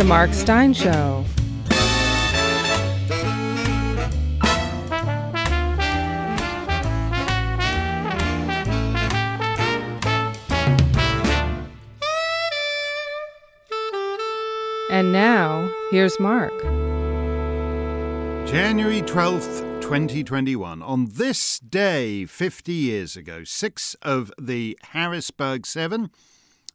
The Mark Steyn Show. And now, here's Mark. January 12th, 2021. On this day, 50 years ago, six of the Harrisburg Seven,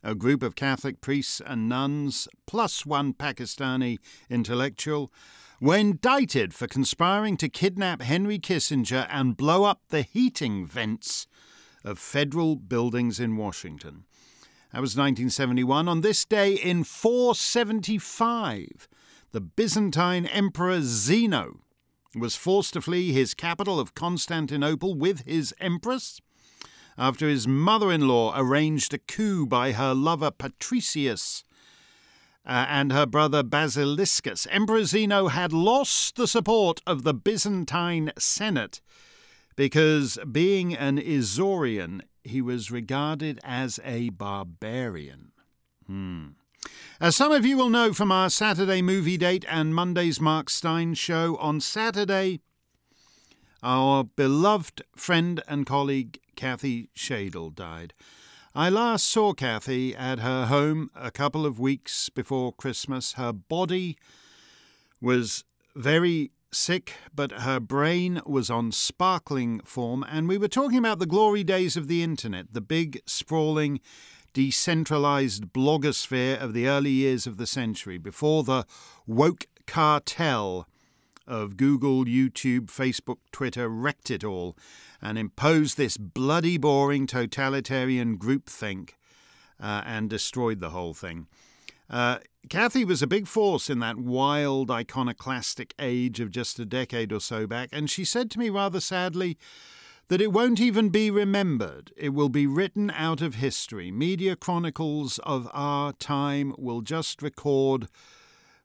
a group of Catholic priests and nuns, plus one Pakistani intellectual, were indicted for conspiring to kidnap Henry Kissinger and blow up the heating vents of federal buildings in Washington. That was 1971. On this day in 475, the Byzantine Emperor Zeno was forced to flee his capital of Constantinople with his empress after his mother in law arranged a coup by her lover Patricius uh, and her brother Basiliscus. Emperor Zeno had lost the support of the Byzantine Senate because, being an Isaurian, he was regarded as a barbarian. Hmm. As some of you will know from our Saturday movie date and Monday's Mark Steyn show, on Saturday, our beloved friend and colleague Kathy Shaidle died. I last saw Kathy at her home a couple of weeks before Christmas. Her body was very sick, but her brain was on sparkling form, and we were talking about the glory days of the internet, the big, sprawling, decentralized blogosphere of the early years of the century, before the woke cartel of Google, YouTube, Facebook, Twitter wrecked it all and imposed this bloody, boring totalitarian groupthink uh, and destroyed the whole thing. Uh, Kathy was a big force in that wild, iconoclastic age of just a decade or so back, and she said to me rather sadly that it won't even be remembered. It will be written out of history. Media chronicles of our time will just record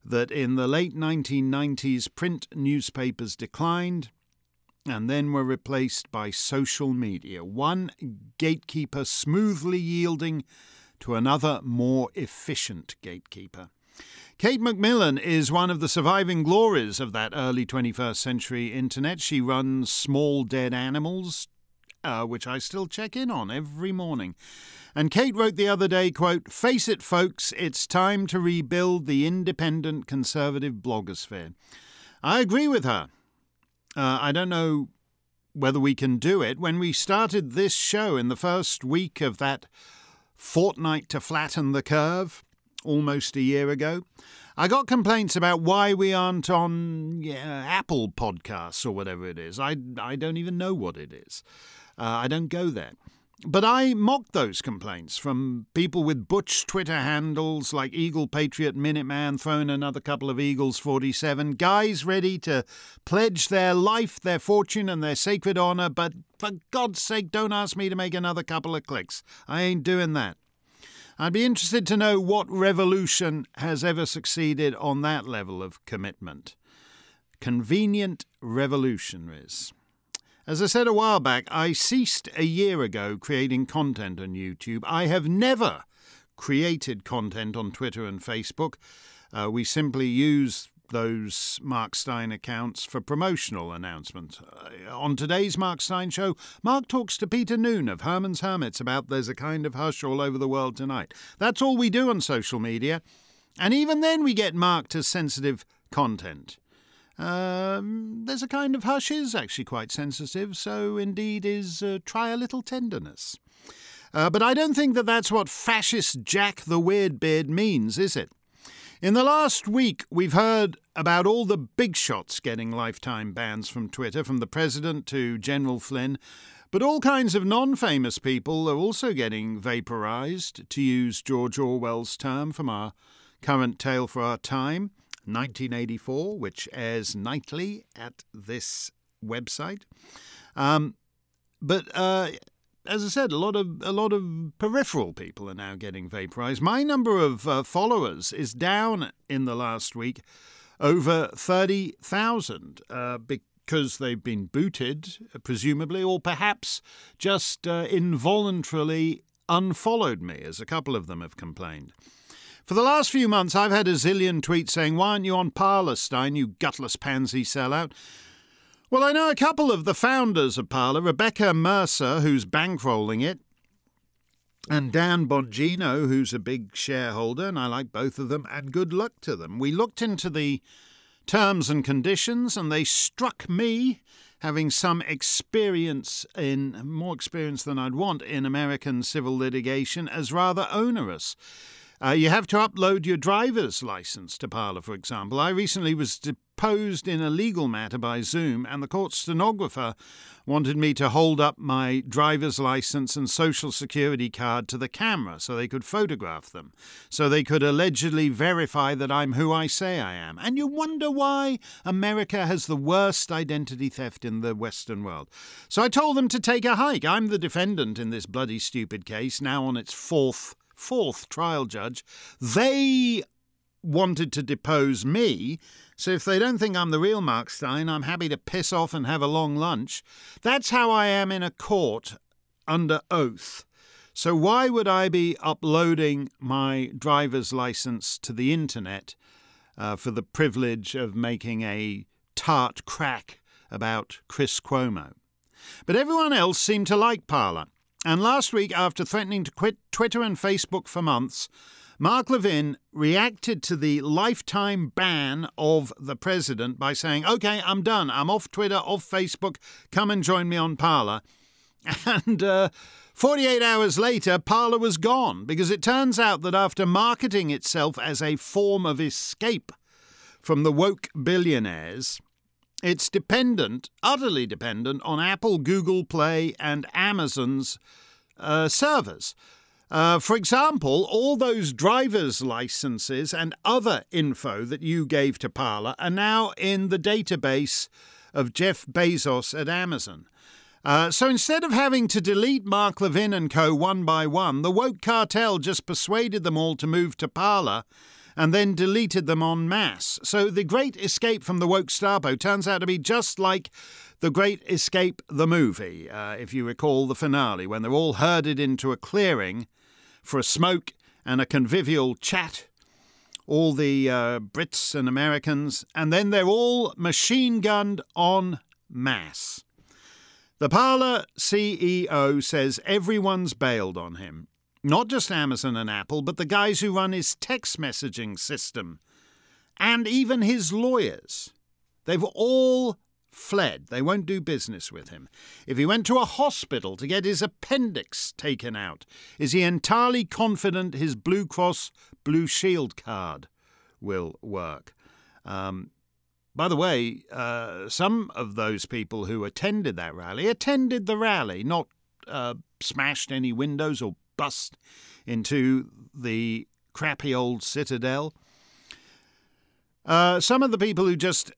that in the late 1990s, print newspapers declined and then were replaced by social media, one gatekeeper smoothly yielding to another more efficient gatekeeper. Kate McMillan is one of the surviving glories of that early 21st century internet. She runs Small Dead Animals, uh, which I still check in on every morning. And Kate wrote the other day, quote, Face it, folks, it's time to rebuild the independent conservative blogosphere. I agree with her. Uh, I don't know whether we can do it. When we started this show in the first week of that fortnight to flatten the curve, almost a year ago, I got complaints about why we aren't on yeah, Apple Podcasts or whatever it is. I, I don't even know what it is. Uh, I don't go there. But I mocked those complaints from people with butch Twitter handles like Eagle Patriot Minuteman, throwing another couple of Eagles 47, guys ready to pledge their life, their fortune, and their sacred honor. But for God's sake, don't ask me to make another couple of clicks. I ain't doing that. I'd be interested to know what revolution has ever succeeded on that level of commitment. Convenient revolutionaries. As I said a while back, I ceased a year ago creating content on YouTube. I have never created content on Twitter and Facebook. Uh, we simply use those Mark Steyn accounts for promotional announcements. Uh, on today's Mark Steyn show, Mark talks to Peter Noone of Herman's Hermits about there's a kind of hush all over the world tonight. That's all we do on social media. And even then, we get marked as sensitive content. Um, there's a kind of hush is actually quite sensitive, so indeed is uh, try a little tenderness. Uh, but I don't think that that's what fascist Jack the Weird Beard means, is it? In the last week, we've heard about all the big shots getting lifetime bans from Twitter, from the president to General Flynn. But all kinds of non famous people are also getting vaporized, to use George Orwell's term from our current tale for our time. 1984, which airs nightly at this website. Um, but uh, as I said, a lot of a lot of peripheral people are now getting vaporized. My number of uh, followers is down in the last week, over thirty thousand, uh, because they've been booted, presumably, or perhaps just uh, involuntarily unfollowed me, as a couple of them have complained. For the last few months, I've had a zillion tweets saying, Why aren't you on Parler, Steyn, you gutless pansy sellout? Well, I know a couple of the founders of Parler, Rebekah Mercer, who's bankrolling it, and Dan Bongino, who's a big shareholder, and I like both of them, and good luck to them. We looked into the terms and conditions, and they struck me, having some experience in, more experience than I'd want in American civil litigation, as rather onerous. Uh, you have to upload your driver's license to Parler, for example. I recently was deposed in a legal matter by Zoom, and the court stenographer wanted me to hold up my driver's license and social security card to the camera so they could photograph them, so they could allegedly verify that I'm who I say I am. And you wonder why America has the worst identity theft in the Western world. So I told them to take a hike. I'm the defendant in this bloody stupid case, now on its fourth fourth trial judge, they wanted to depose me. So if they don't think I'm the real Mark Steyn, I'm happy to piss off and have a long lunch. That's how I am in a court under oath. So why would I be uploading my driver's license to the internet uh, for the privilege of making a tart crack about Chris Cuomo? But everyone else seemed to like Parler. And last week, after threatening to quit Twitter and Facebook for months, Mark Levin reacted to the lifetime ban of the president by saying, OK, I'm done. I'm off Twitter, off Facebook. Come and join me on Parler. And uh, 48 hours later, Parler was gone because it turns out that after marketing itself as a form of escape from the woke billionaires, it's dependent, utterly dependent, on Apple, Google Play, and Amazon's uh, servers. Uh, for example, all those driver's licenses and other info that you gave to Parler are now in the database of Jeff Bezos at Amazon. Uh, so instead of having to delete Mark Levin and co one by one, the woke cartel just persuaded them all to move to Parler and then deleted them en masse. So the Great Escape from the Wokestapo turns out to be just like The Great Escape, the movie, uh, if you recall the finale, when they're all herded into a clearing for a smoke and a convivial chat. All the uh, Brits and Americans, and then they're all machine gunned en masse. The Parler CEO says everyone's bailed on him. Not just Amazon and Apple, but the guys who run his text messaging system. And even his lawyers. They've all fled. They won't do business with him. If he went to a hospital to get his appendix taken out, is he entirely confident his Blue Cross Blue Shield card will work? Um, by the way, uh, some of those people who attended that rally attended the rally, not uh, smashed any windows or bust into the crappy old citadel. Uh, some of the people who just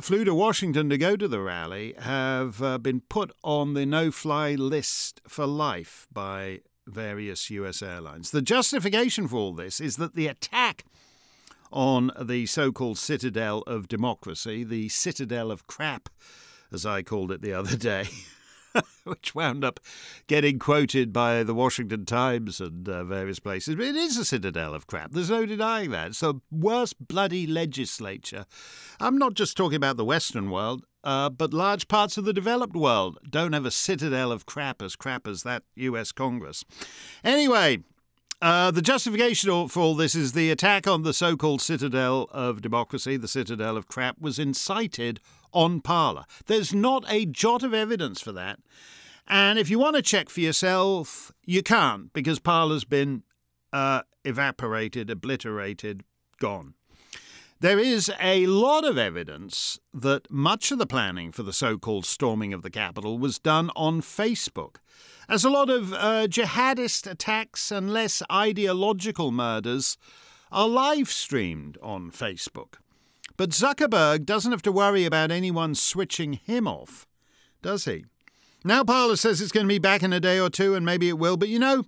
flew to Washington to go to the rally have uh, been put on the no fly list for life by various US airlines. The justification for all this is that the attack on the so called citadel of democracy, the citadel of crap, as I called it the other day, which wound up getting quoted by the Washington Times and uh, various places. But it is a citadel of crap. There's no denying that. It's the worst bloody legislature. I'm not just talking about the Western world. Uh, but large parts of the developed world don't have a citadel of crap as crap as that US Congress. Anyway, uh, the justification for all this is the attack on the so called citadel of democracy, the citadel of crap, was incited on Parler. There's not a jot of evidence for that. And if you want to check for yourself, you can't because Parler's been uh, evaporated, obliterated, gone. There is a lot of evidence that much of the planning for the so called storming of the Capitol was done on Facebook, as a lot of uh, jihadist attacks and less ideological murders are live streamed on Facebook. But Zuckerberg doesn't have to worry about anyone switching him off, does he? Now Parler says it's going to be back in a day or two, and maybe it will, but you know,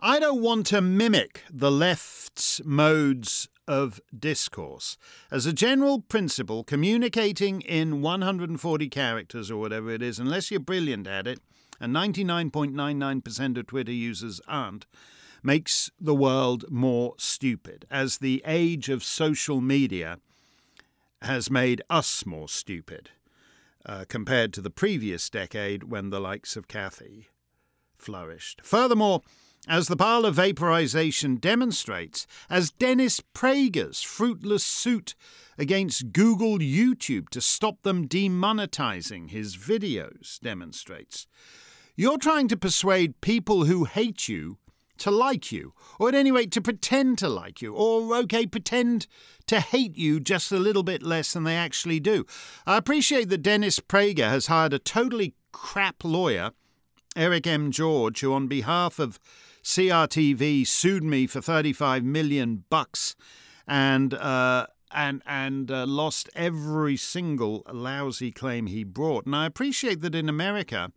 I don't want to mimic the left's modes of discourse. As a general principle, communicating in 140 characters or whatever it is, unless you're brilliant at it, and 99.99% of Twitter users aren't, makes the world more stupid, as the age of social media has made us more stupid uh, compared to the previous decade when the likes of Kathy flourished. Furthermore, as the pile of vaporization demonstrates, as Dennis Prager's fruitless suit against Google YouTube to stop them demonetizing his videos demonstrates, you're trying to persuade people who hate you to like you, or at any rate to pretend to like you, or okay, pretend to hate you just a little bit less than they actually do. I appreciate that Dennis Prager has hired a totally crap lawyer, Eric M. George, who on behalf of CRTV sued me for 35 million bucks and uh, and and uh, lost every single lousy claim he brought. And I appreciate that in America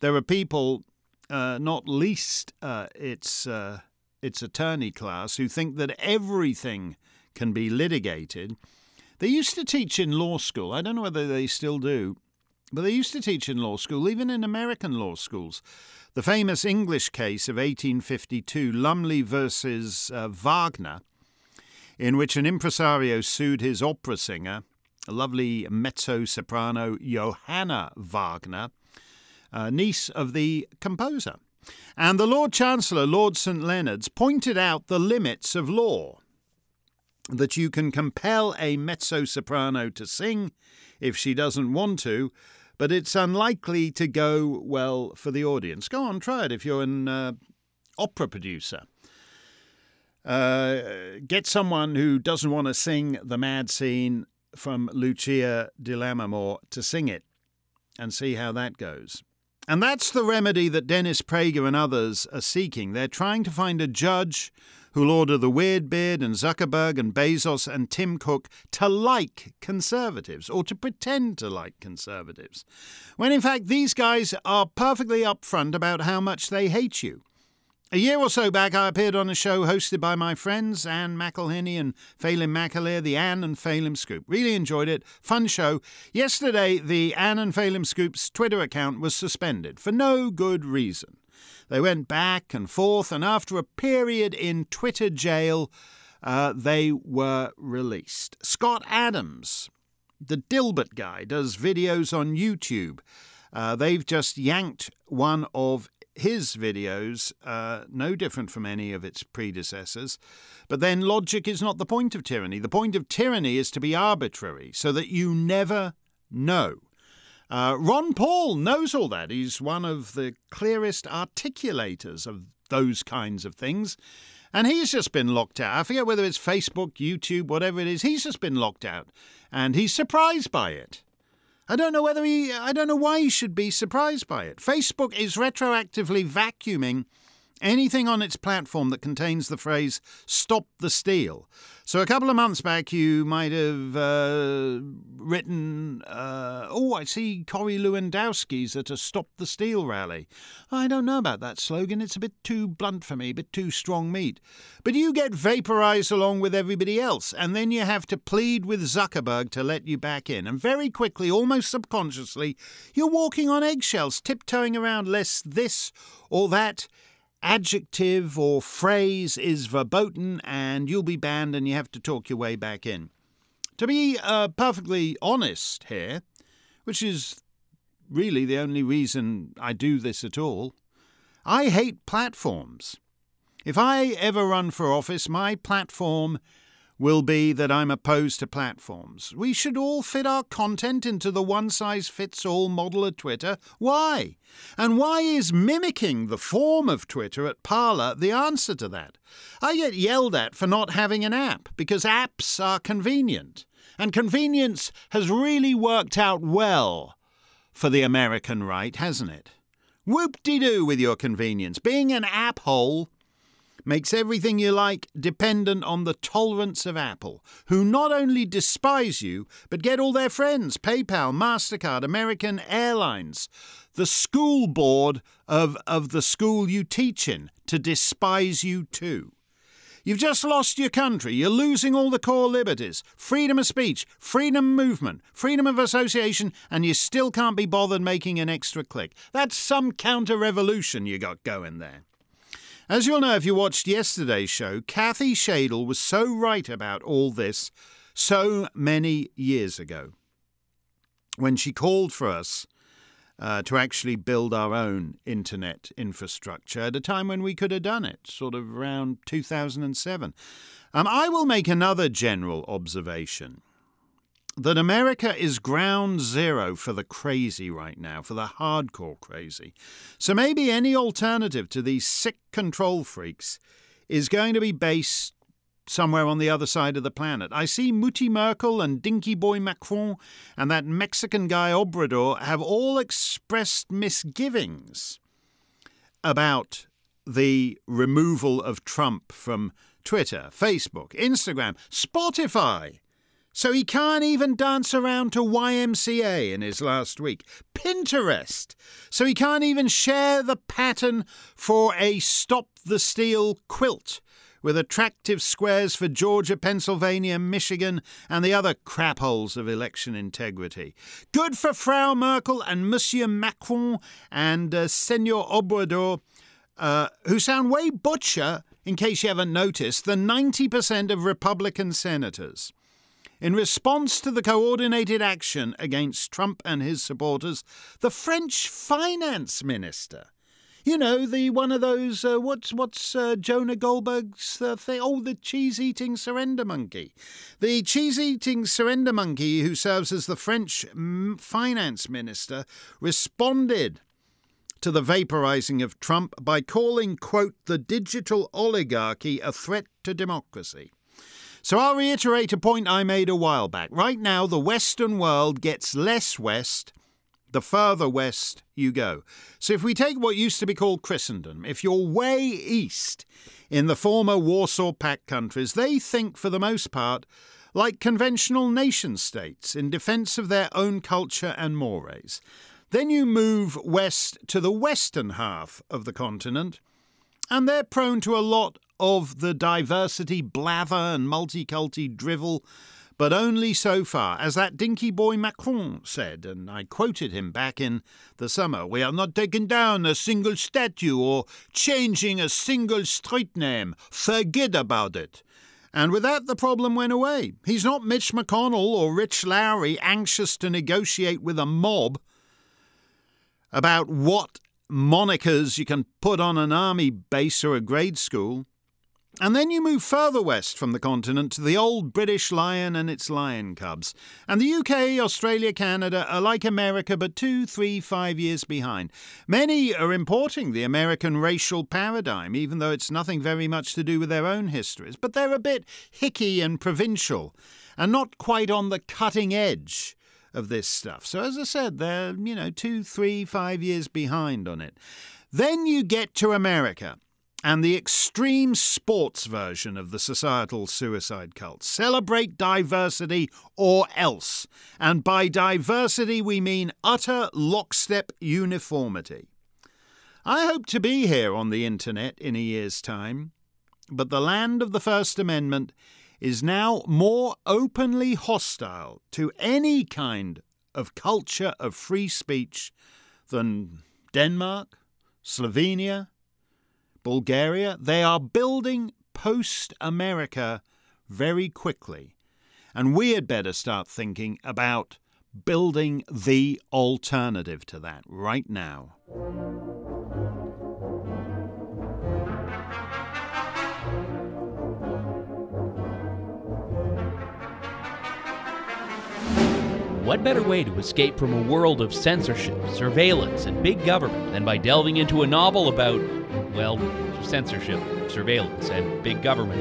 there are people uh, not least uh, its uh, its attorney class, who think that everything can be litigated. They used to teach in law school. I don't know whether they still do, but they used to teach in law school, even in American law schools. The famous English case of 1852, Lumley versus uh, Wagner, in which an impresario sued his opera singer, a lovely mezzo soprano Johanna Wagner, uh, niece of the composer. And the Lord Chancellor, Lord St. Leonard's, pointed out the limits of law that you can compel a mezzo soprano to sing if she doesn't want to, but it's unlikely to go well for the audience. Go on, try it if you're an uh, opera producer. Uh, get someone who doesn't want to sing the mad scene from Lucia di Lammermoor to sing it and see how that goes. And that's the remedy that Dennis Prager and others are seeking. They're trying to find a judge who'll order the Weird Beard and Zuckerberg and Bezos and Tim Cook to like conservatives or to pretend to like conservatives, when in fact these guys are perfectly upfront about how much they hate you. A year or so back, I appeared on a show hosted by my friends Anne McElhinney and Phelim McAleer, the Anne and Phelim Scoop. Really enjoyed it. Fun show. Yesterday, the Anne and Phelim Scoop's Twitter account was suspended for no good reason. They went back and forth, and after a period in Twitter jail, uh, they were released. Scott Adams, the Dilbert guy, does videos on YouTube. Uh, they've just yanked one of his videos, uh, no different from any of its predecessors. But then logic is not the point of tyranny. The point of tyranny is to be arbitrary, so that you never know. Uh, Ron Paul knows all that. He's one of the clearest articulators of those kinds of things. And he's just been locked out. I forget whether it's Facebook, YouTube, whatever it is. He's just been locked out. And he's surprised by it. I don't know whether he, I don't know why he should be surprised by it. Facebook is retroactively vacuuming anything on its platform that contains the phrase stop the steal. So a couple of months back, you might have uh, written, uh, oh, I see Corey Lewandowski's at a Stop the Steal rally. I don't know about that slogan. It's a bit too blunt for me, a bit too strong meat. But you get vaporized along with everybody else, and then you have to plead with Zuckerberg to let you back in. And very quickly, almost subconsciously, you're walking on eggshells, tiptoeing around lest this or that adjective or phrase is verboten and you'll be banned and you have to talk your way back in. To be uh, perfectly honest here, which is really the only reason I do this at all, I hate platforms. If I ever run for office, my platform will be that I'm opposed to platforms. We should all fit our content into the one size fits all model of Twitter. Why? And why is mimicking the form of Twitter at Parler the answer to that? I get yelled at for not having an app because apps are convenient. And convenience has really worked out well for the American right, hasn't it? Whoop de doo with your convenience. Being an app hole makes everything you like dependent on the tolerance of Apple, who not only despise you, but get all their friends PayPal, MasterCard, American Airlines, the school board of, of the school you teach in to despise you too. You've just lost your country. You're losing all the core liberties freedom of speech, freedom of movement, freedom of association, and you still can't be bothered making an extra click. That's some counter revolution you got going there. As you'll know if you watched yesterday's show, Kathy Shaidle was so right about all this so many years ago when she called for us uh, to actually build our own internet infrastructure at a time when we could have done it, sort of around 2007. Um, I will make another general observation that America is ground zero for the crazy right now, for the hardcore crazy. So maybe any alternative to these sick control freaks is going to be based somewhere on the other side of the planet. I see Mutti Merkel and Dinky Boy Macron and that Mexican guy Obrador have all expressed misgivings about the removal of Trump from Twitter, Facebook, Instagram, Spotify. So he can't even dance around to YMCA in his last week. Pinterest. So he can't even share the pattern for a Stop the Steal quilt with attractive squares for Georgia, Pennsylvania, Michigan, and the other crap holes of election integrity. Good for Frau Merkel and Monsieur Macron and uh, Senor Obrador, uh, who sound way butcher, in case you haven't noticed, than 90% of Republican senators. In response to the coordinated action against Trump and his supporters, the French finance minister you know, the one of those uh, what's what's uh, Jonah Goldberg's uh, thing? Oh, the cheese-eating surrender monkey, the cheese-eating surrender monkey who serves as the French finance minister responded to the vaporizing of Trump by calling, quote, the digital oligarchy a threat to democracy. So I'll reiterate a point I made a while back. Right now, the Western world gets less West the further west you go. So if we take what used to be called Christendom, if you're way east in the former Warsaw Pact countries, they think for the most part like conventional nation states in defense of their own culture and mores. Then you move west to the western half of the continent, and they're prone to a lot of the diversity blather and multiculti drivel but only so far, as that dinky boy Macron said, and I quoted him back in the summer We are not taking down a single statue or changing a single street name. Forget about it. And with that, the problem went away. He's not Mitch McConnell or Rich Lowry anxious to negotiate with a mob about what monikers you can put on an army base or a grade school. And then you move further west from the continent to the old British lion and its lion cubs. And the UK, Australia, Canada are like America, but two, three, five years behind. Many are importing the American racial paradigm, even though it's nothing very much to do with their own histories. But they're a bit hicky and provincial, and not quite on the cutting edge of this stuff. So, as I said, they're, you know, two, three, five years behind on it. Then you get to America and the extreme sports version of the societal suicide cult. Celebrate diversity or else. And by diversity, we mean utter lockstep uniformity. I hope to be here on the internet in a year's time, but the land of the First Amendment is now more openly hostile to any kind of culture of free speech than Denmark, Slovenia, Bulgaria, they are building post America very quickly. And we had better start thinking about building the alternative to that right now. What better way to escape from a world of censorship, surveillance, and big government than by delving into a novel about well, censorship, surveillance, and big government.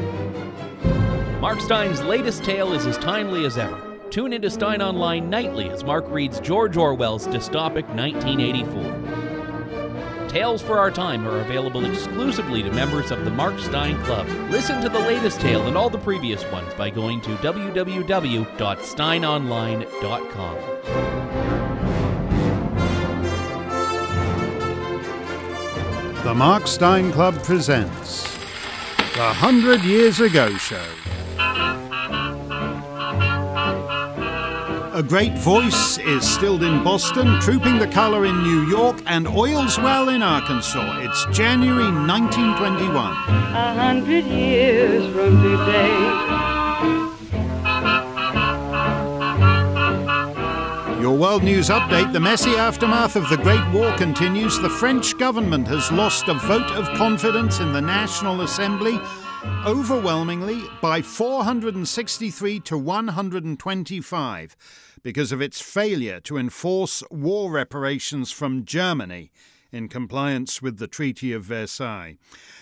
Mark Steyn's latest tale is as timely as ever. Tune into Steyn Online nightly as Mark reads George Orwell's dystopic 1984. Tales for Our Time are available exclusively to members of the Mark Steyn Club. Listen to the latest tale and all the previous ones by going to www.steynonline.com. The Mark Steyn Club presents The Hundred Years Ago Show. A Great Voice is stilled in Boston, Trooping the Color in New York, and Oils Well in Arkansas. It's January 1921. A hundred years from today. Your World News Update. The messy aftermath of the Great War continues. The French government has lost a vote of confidence in the National Assembly overwhelmingly by 463 to 125 because of its failure to enforce war reparations from Germany in compliance with the Treaty of Versailles.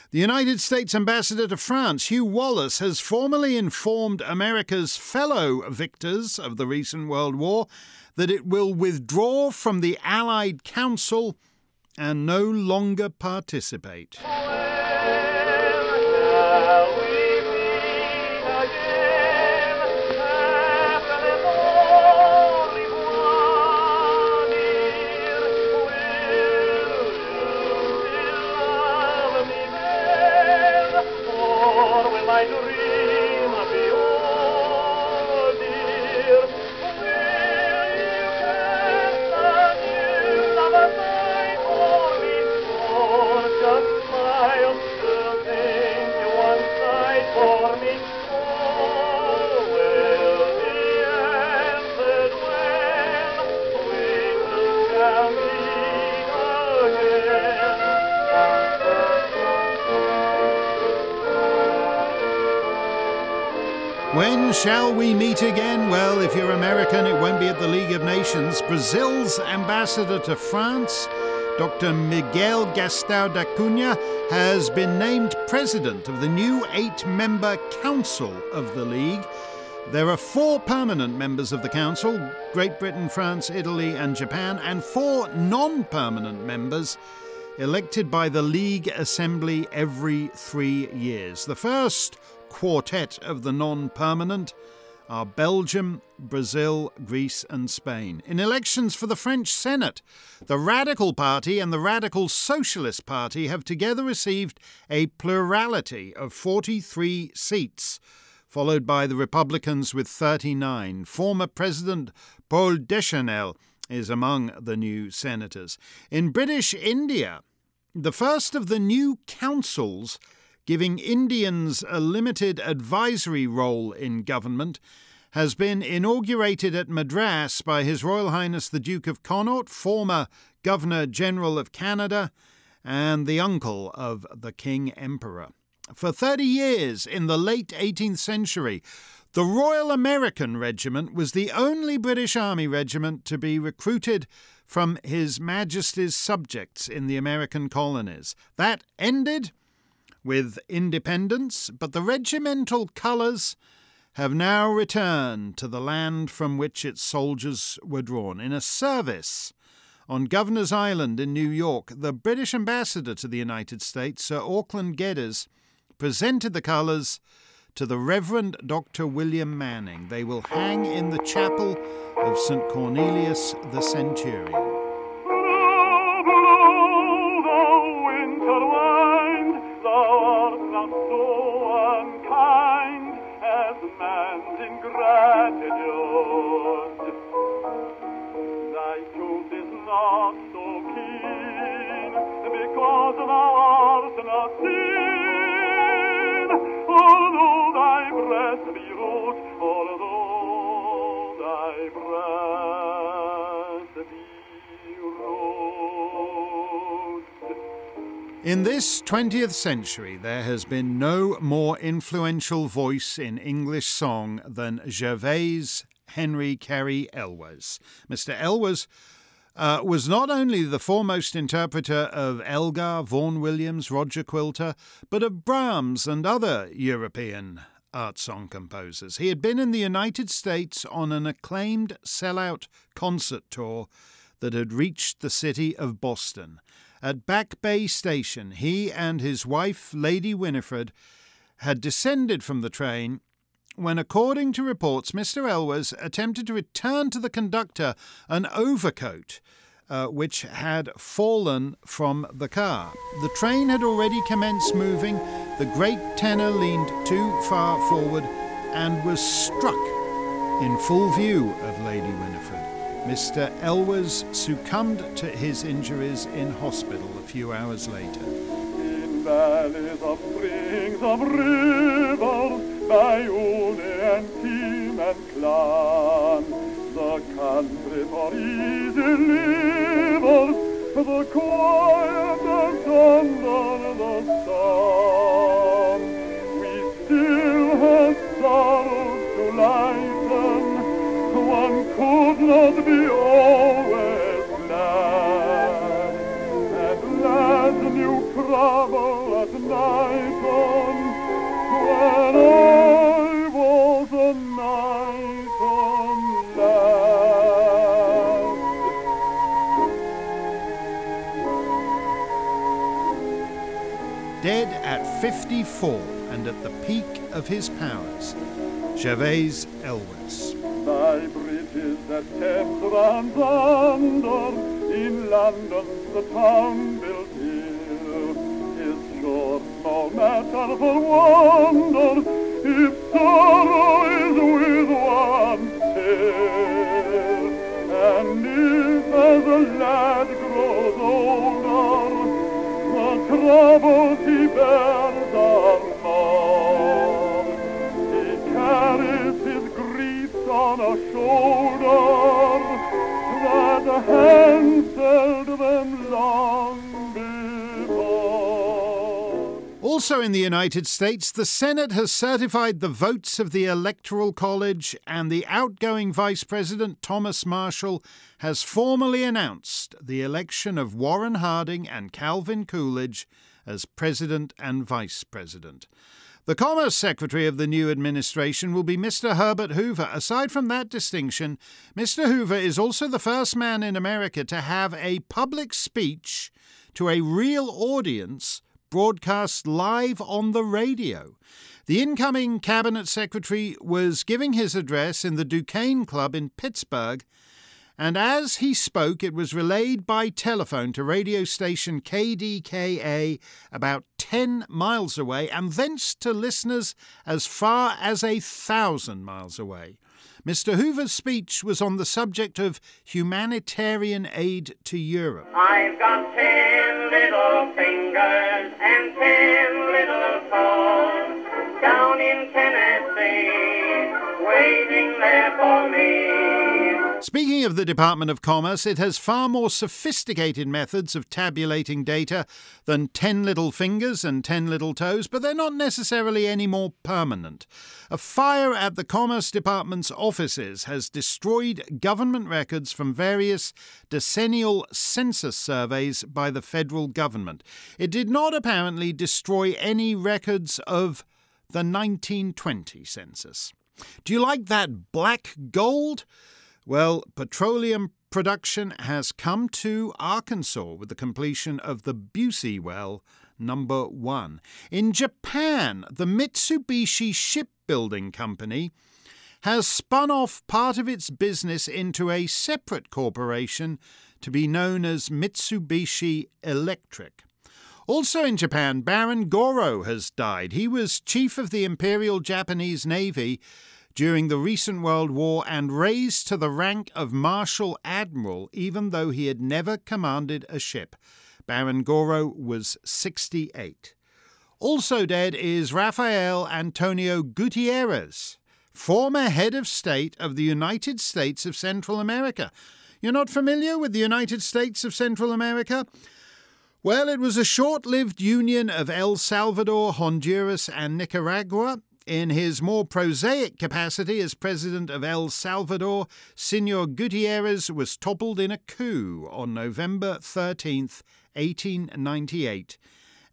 The United States ambassador to France, Hugh Wallace, has formally informed America's fellow victors of the recent World War that it will withdraw from the Allied Council and no longer participate. Shall we meet again? Well, if you're American, it won't be at the League of Nations. Brazil's ambassador to France, Dr. Miguel Gastão da Cunha, has been named president of the new eight member Council of the League. There are four permanent members of the Council Great Britain, France, Italy, and Japan, and four non permanent members elected by the League Assembly every three years. The first quartet of the non permanent are Belgium, Brazil, Greece, and Spain. In elections for the French Senate, the Radical Party and the Radical Socialist Party have together received a plurality of 43 seats, followed by the Republicans with 39. Former President Paul Deschanel is among the new senators. In British India, the first of the new councils giving Indians a limited advisory role in government, has been inaugurated at Madras by His Royal Highness the Duke of Connaught, former Governor General of Canada, and the uncle of the King Emperor. For 30 years in the late 18th century, the Royal American Regiment was the only British Army regiment to be recruited from His Majesty's subjects in the American colonies. That ended with independence, but the regimental colours have now returned to the land from which its soldiers were drawn. In a service on Governor's Island in New York, the British ambassador to the United States, Sir Auckland Geddes, presented the colours to the Reverend Dr. William Manning. They will hang in the chapel of St. Cornelius the Centurion. In this 20th century, there has been no more influential voice in English song than Gervase Henry Cary Elwes. Mr. Elwes uh, was not only the foremost interpreter of Elgar, Vaughan Williams, Roger Quilter, but of Brahms and other European art song composers. He had been in the United States on an acclaimed sellout concert tour that had reached the city of Boston. At Back Bay Station, he and his wife, Lady Winifred, had descended from the train when, according to reports, Mr. Elwes attempted to return to the conductor an overcoat uh, which had fallen from the car. The train had already commenced moving, the great tenor leaned too far forward and was struck In full view of Lady Winifred, Mr. Elwes succumbed to his injuries in hospital a few hours later. Une and Kim and Clun, the country for easy livers, the quiet and under the sun. We still have sorrows to lighten, one could not 54 and at the peak of his powers, Gervase Elwes. By bridges that Thames runs under, in London the town built here. Is sure no matter for wonder, if sorrow is with one still. And if as a lad grows older, the troubles he bears Also in the United States, the Senate has certified the votes of the Electoral College, and the outgoing Vice President Thomas Marshall has formally announced the election of Warren Harding and Calvin Coolidge as President and Vice President. The Commerce Secretary of the new administration will be Mr. Herbert Hoover. Aside from that distinction, Mr. Hoover is also the first man in America to have a public speech to a real audience broadcast live on the radio. The incoming cabinet secretary was giving his address in the Duquesne Club in Pittsburgh, and as he spoke, it was relayed by telephone to radio station KDKA about 10 miles away, and thence to listeners as far as a thousand miles away. Mr. Hoover's speech was on the subject of humanitarian aid to Europe. I've got ten little Speaking of the Department of Commerce, it has far more sophisticated methods of tabulating data than 10 little fingers and 10 little toes, but they're not necessarily any more permanent. A fire at the Commerce Department's offices has destroyed government records from various decennial census surveys by the federal government. It did not apparently destroy any records of the 1920 census. Do you like that black gold? Well, petroleum production has come to Arkansas with the completion of the Busey well number one. In Japan, the Mitsubishi Shipbuilding Company has spun off part of its business into a separate corporation to be known as Mitsubishi Electric. Also in Japan, Baron Goro has died. He was chief of the Imperial Japanese Navy during the recent World War and raised to the rank of Marshal Admiral, even though he had never commanded a ship. Baron Goro was 68. Also dead is Rafael Antonio Gutierrez, former head of state of the United States of Central America. You're not familiar with the United States of Central America? Well, it was a short lived union of El Salvador, Honduras, and Nicaragua. In his more prosaic capacity as president of El Salvador, Senor Gutierrez was toppled in a coup on November 13th, 1898,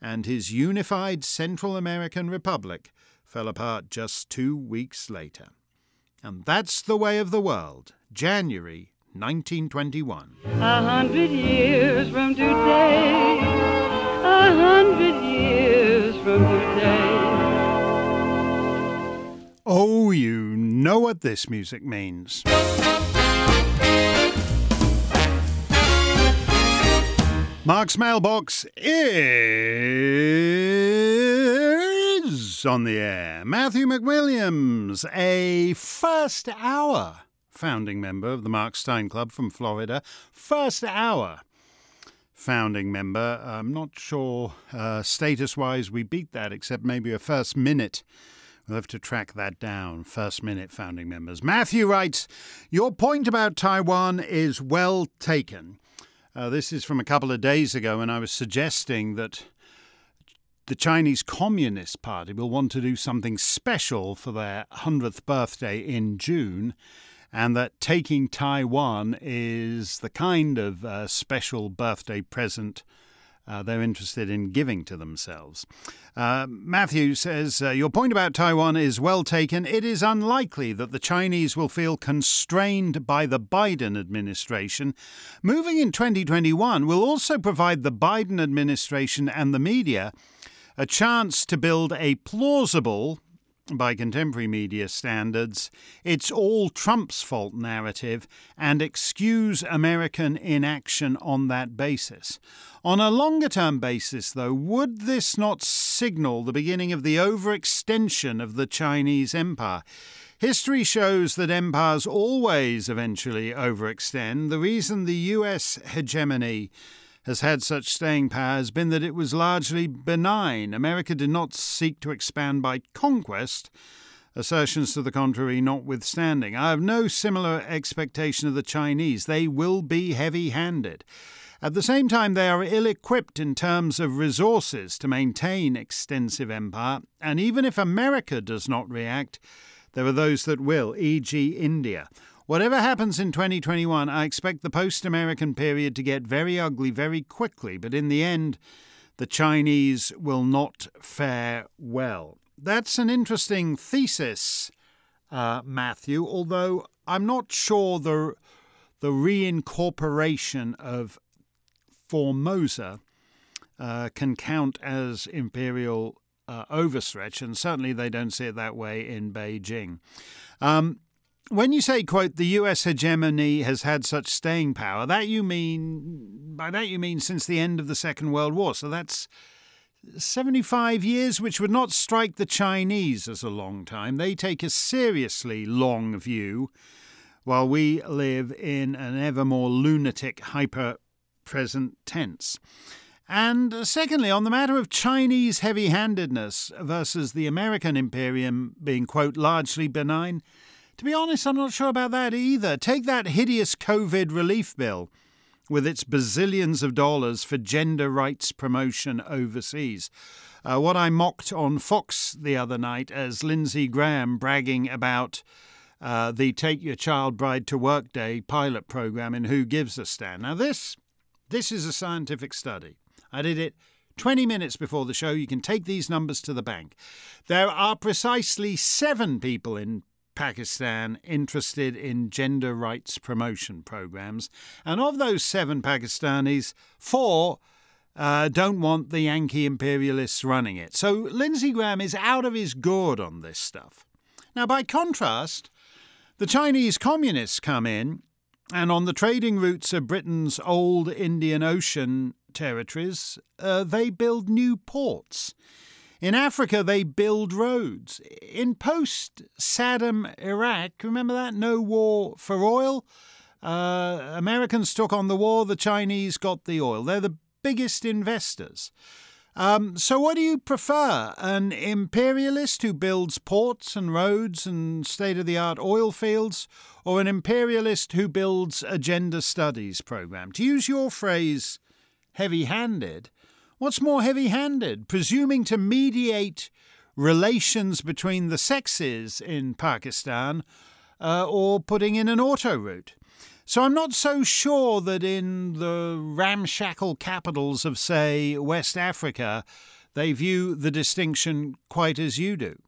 and his unified Central American Republic fell apart just two weeks later. And that's the way of the world, January 1921. A hundred years from today, what this music means. Mark's mailbox is on the air, Matthew McWilliams, a first hour founding member of the Mark Steyn Club from Florida. First hour founding member. I'm not sure uh, status wise we beat that, except maybe a first minute. We'll have to track that down. First minute founding members. Matthew writes Your point about Taiwan is well taken. Uh, this is from a couple of days ago, and I was suggesting that the Chinese Communist Party will want to do something special for their 100th birthday in June, and that taking Taiwan is the kind of uh, special birthday present uh, they're interested in giving to themselves. Uh, Matthew says, uh, Your point about Taiwan is well taken. It is unlikely that the Chinese will feel constrained by the Biden administration. Moving in 2021 will also provide the Biden administration and the media a chance to build a plausible, by contemporary media standards, it's all Trump's fault narrative and excuse American inaction on that basis. On a longer term basis, though, would this not signal the beginning of the overextension of the Chinese empire? History shows that empires always eventually overextend. The reason the US hegemony has had such staying power has been that it was largely benign. America did not seek to expand by conquest, assertions to the contrary notwithstanding. I have no similar expectation of the Chinese. They will be heavy handed. At the same time, they are ill equipped in terms of resources to maintain extensive empire, and even if America does not react, there are those that will, e.g., India. Whatever happens in 2021, I expect the post American period to get very ugly very quickly, but in the end, the Chinese will not fare well. That's an interesting thesis, uh, Matthew, although I'm not sure the, the reincorporation of Formosa uh, can count as imperial uh, overstretch, and certainly they don't see it that way in Beijing. Um, when you say quote the US hegemony has had such staying power that you mean by that you mean since the end of the second world war. So that's 75 years which would not strike the chinese as a long time. They take a seriously long view while we live in an ever more lunatic hyper present tense. And uh, secondly, on the matter of Chinese heavy handedness versus the American imperium being, quote, largely benign, to be honest, I'm not sure about that either. Take that hideous COVID relief bill with its bazillions of dollars for gender rights promotion overseas. Uh, what I mocked on Fox the other night as Lindsey Graham bragging about uh, the Take Your Child Bride to Work Day pilot program in Who Gives a Stan. Now, this, this is a scientific study. I did it 20 minutes before the show. You can take these numbers to the bank. There are precisely seven people in Pakistan interested in gender rights promotion programs. And of those seven Pakistanis, four uh, don't want the Yankee imperialists running it. So Lindsey Graham is out of his gourd on this stuff. Now, by contrast, the Chinese communists come in, and on the trading routes of Britain's old Indian Ocean territories, uh, they build new ports. In Africa, they build roads. In post Saddam Iraq, remember that? No war for oil. Uh, Americans took on the war, the Chinese got the oil. They're the biggest investors. Um, so, what do you prefer? An imperialist who builds ports and roads and state of the art oil fields, or an imperialist who builds a gender studies program? To use your phrase, heavy handed, What's more heavy handed? Presuming to mediate relations between the sexes in Pakistan uh, or putting in an auto route. So I'm not so sure that in the ramshackle capitals of, say, West Africa, they view the distinction quite as you do.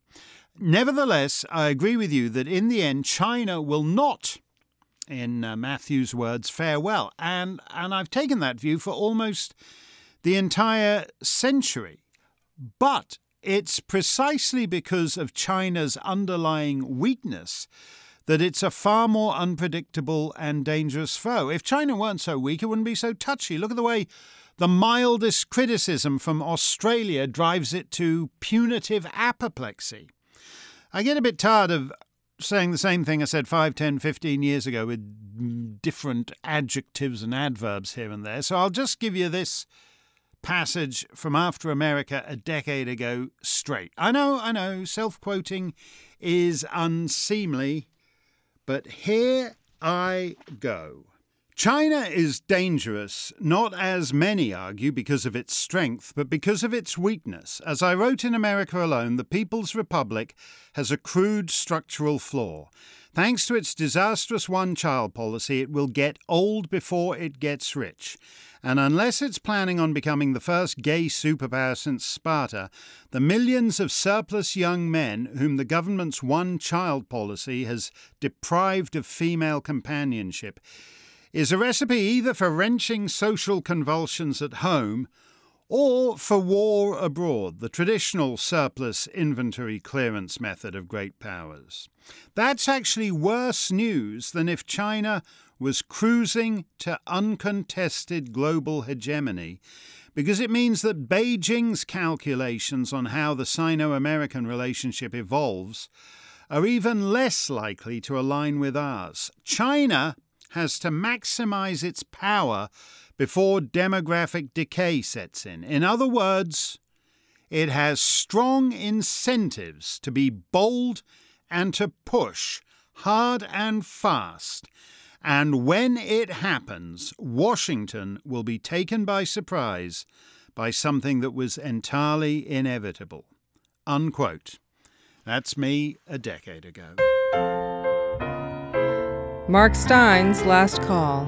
Nevertheless, I agree with you that in the end, China will not, in uh, Matthew's words, fare well. And, and I've taken that view for almost the entire century. But it's precisely because of China's underlying weakness that it's a far more unpredictable and dangerous foe. If China weren't so weak, it wouldn't be so touchy. Look at the way the mildest criticism from Australia drives it to punitive apoplexy. I get a bit tired of saying the same thing I said 5, 10, 15 years ago with different adjectives and adverbs here and there. So I'll just give you this passage from After America a decade ago straight. I know, I know, self quoting is unseemly, but here I go. China is dangerous, not as many argue because of its strength, but because of its weakness. As I wrote in America Alone, the People's Republic has a crude structural flaw. Thanks to its disastrous one child policy, it will get old before it gets rich. And unless it's planning on becoming the first gay superpower since Sparta, the millions of surplus young men whom the government's one child policy has deprived of female companionship is a recipe either for wrenching social convulsions at home or for war abroad, the traditional surplus inventory clearance method of great powers. That's actually worse news than if China was cruising to uncontested global hegemony, because it means that Beijing's calculations on how the Sino American relationship evolves are even less likely to align with ours. China has to maximize its power before demographic decay sets in. In other words, it has strong incentives to be bold and to push hard and fast. And when it happens, Washington will be taken by surprise by something that was entirely inevitable. Unquote. That's me a decade ago. Mark Steyn's last call.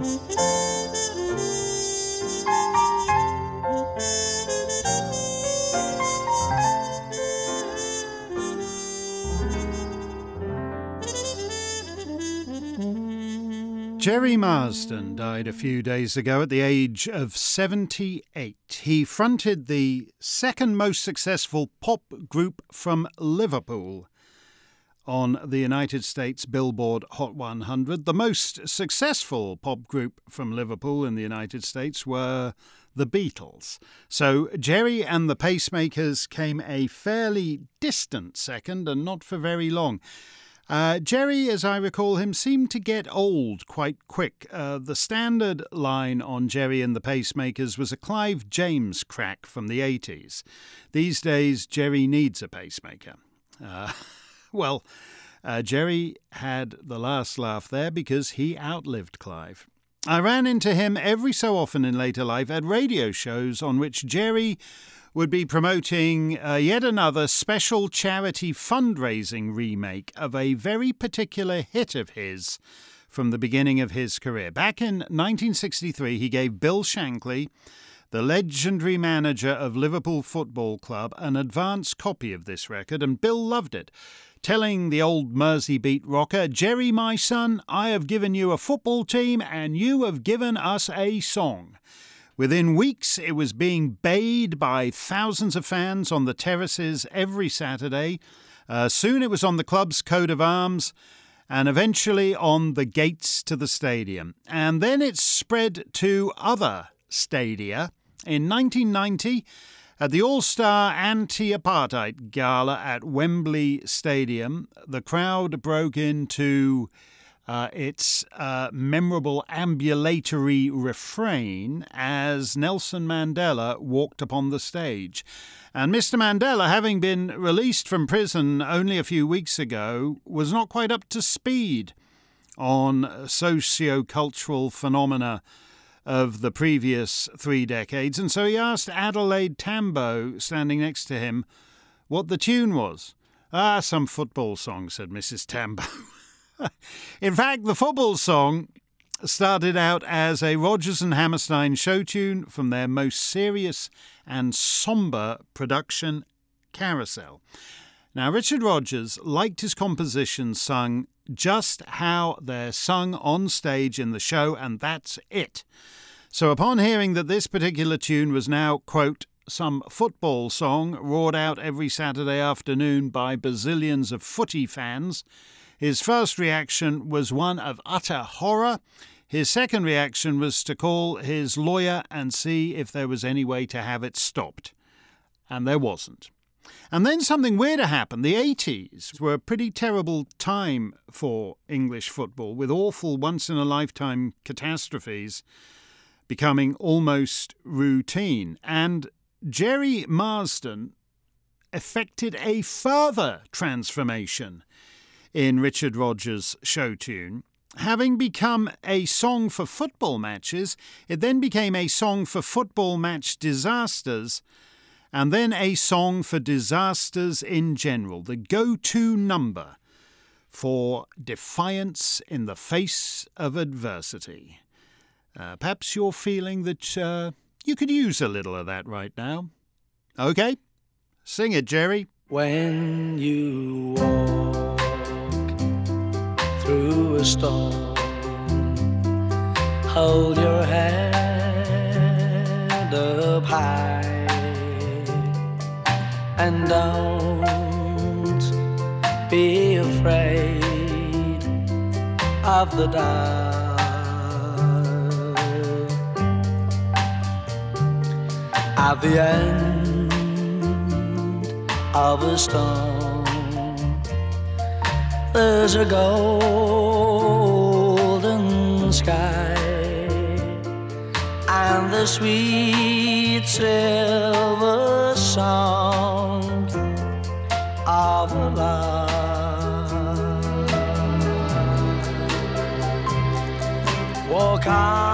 Gerry Marsden died a few days ago at the age of 78. He fronted the second most successful pop group from Liverpool on the United States Billboard Hot 100. The most successful pop group from Liverpool in the United States were the Beatles. So Gerry and the Pacemakers came a fairly distant second and not for very long. Uh, Gerry, as I recall him, seemed to get old quite quick. Uh, the standard line on Gerry and the Pacemakers was a Clive James crack from the 80s. These days, Gerry needs a pacemaker. Uh, well, uh, Gerry had the last laugh there because he outlived Clive. I ran into him every so often in later life at radio shows on which Gerry would be promoting uh, yet another special charity fundraising remake of a very particular hit of his from the beginning of his career. Back in 1963, he gave Bill Shankly, the legendary manager of Liverpool Football Club, an advance copy of this record, and Bill loved it. Telling the old Mersey beat rocker, Gerry, my son, I have given you a football team and you have given us a song. Within weeks, it was being bayed by thousands of fans on the terraces every Saturday. Uh, soon it was on the club's coat of arms and eventually on the gates to the stadium. And then it spread to other stadia. In 1990, at the All Star Anti Apartheid Gala at Wembley Stadium, the crowd broke into uh, its uh, memorable ambulatory refrain as Nelson Mandela walked upon the stage. And Mr. Mandela, having been released from prison only a few weeks ago, was not quite up to speed on socio-cultural phenomena of the previous three decades, and so he asked Adelaide Tambo, standing next to him, what the tune was. Ah, some football song, said Mrs. Tambo. In fact, the football song started out as a Rodgers and Hammerstein show tune from their most serious and somber production, Carousel. Now, Richard Rodgers liked his compositions sung just how they're sung on stage in the show, and that's it. So, upon hearing that this particular tune was now, quote, some football song roared out every Saturday afternoon by bazillions of footy fans, His first reaction was one of utter horror. His second reaction was to call his lawyer and see if there was any way to have it stopped. And there wasn't. And then something weirder happened. The 80s were a pretty terrible time for English football, with awful once in a lifetime catastrophes becoming almost routine. And Gerry Marsden effected a further transformation in Richard Rodgers' show tune. Having become a song for football matches, it then became a song for football match disasters, and then a song for disasters in general, the go to number for defiance in the face of adversity. Uh, perhaps you're feeling that uh, you could use a little of that right now. Okay, sing it, Gerry. When you walk through a storm, hold your head up high and don't be afraid of the dark. At the end of a storm, there's a golden sky and the sweet silver sound of love. Walk on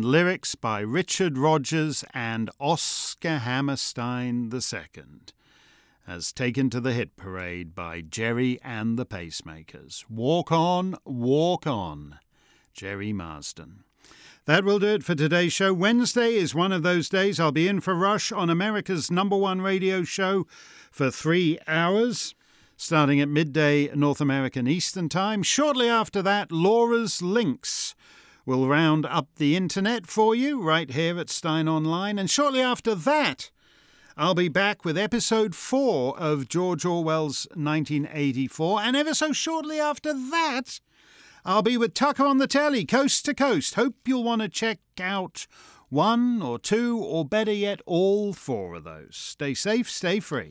and lyrics by Richard Rodgers and Oscar Hammerstein II, as taken to the hit parade by Gerry and the Pacemakers. Walk on, walk on, Gerry Marsden. That will do it for today's show. Wednesday is one of those days I'll be in for Rush on America's number one radio show for three hours, starting at midday North American Eastern Time. Shortly after that, Laura's Links will round up the internet for you right here at Steyn Online. And shortly after that, I'll be back with episode four of George Orwell's 1984. And ever so shortly after that, I'll be with Tucker on the telly, coast to coast. Hope you'll want to check out one or two, or better yet, all four of those. Stay safe, stay free.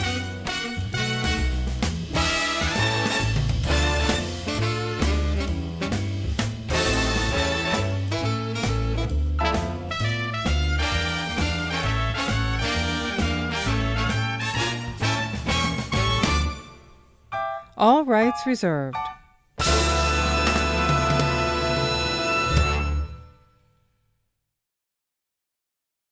Reserved.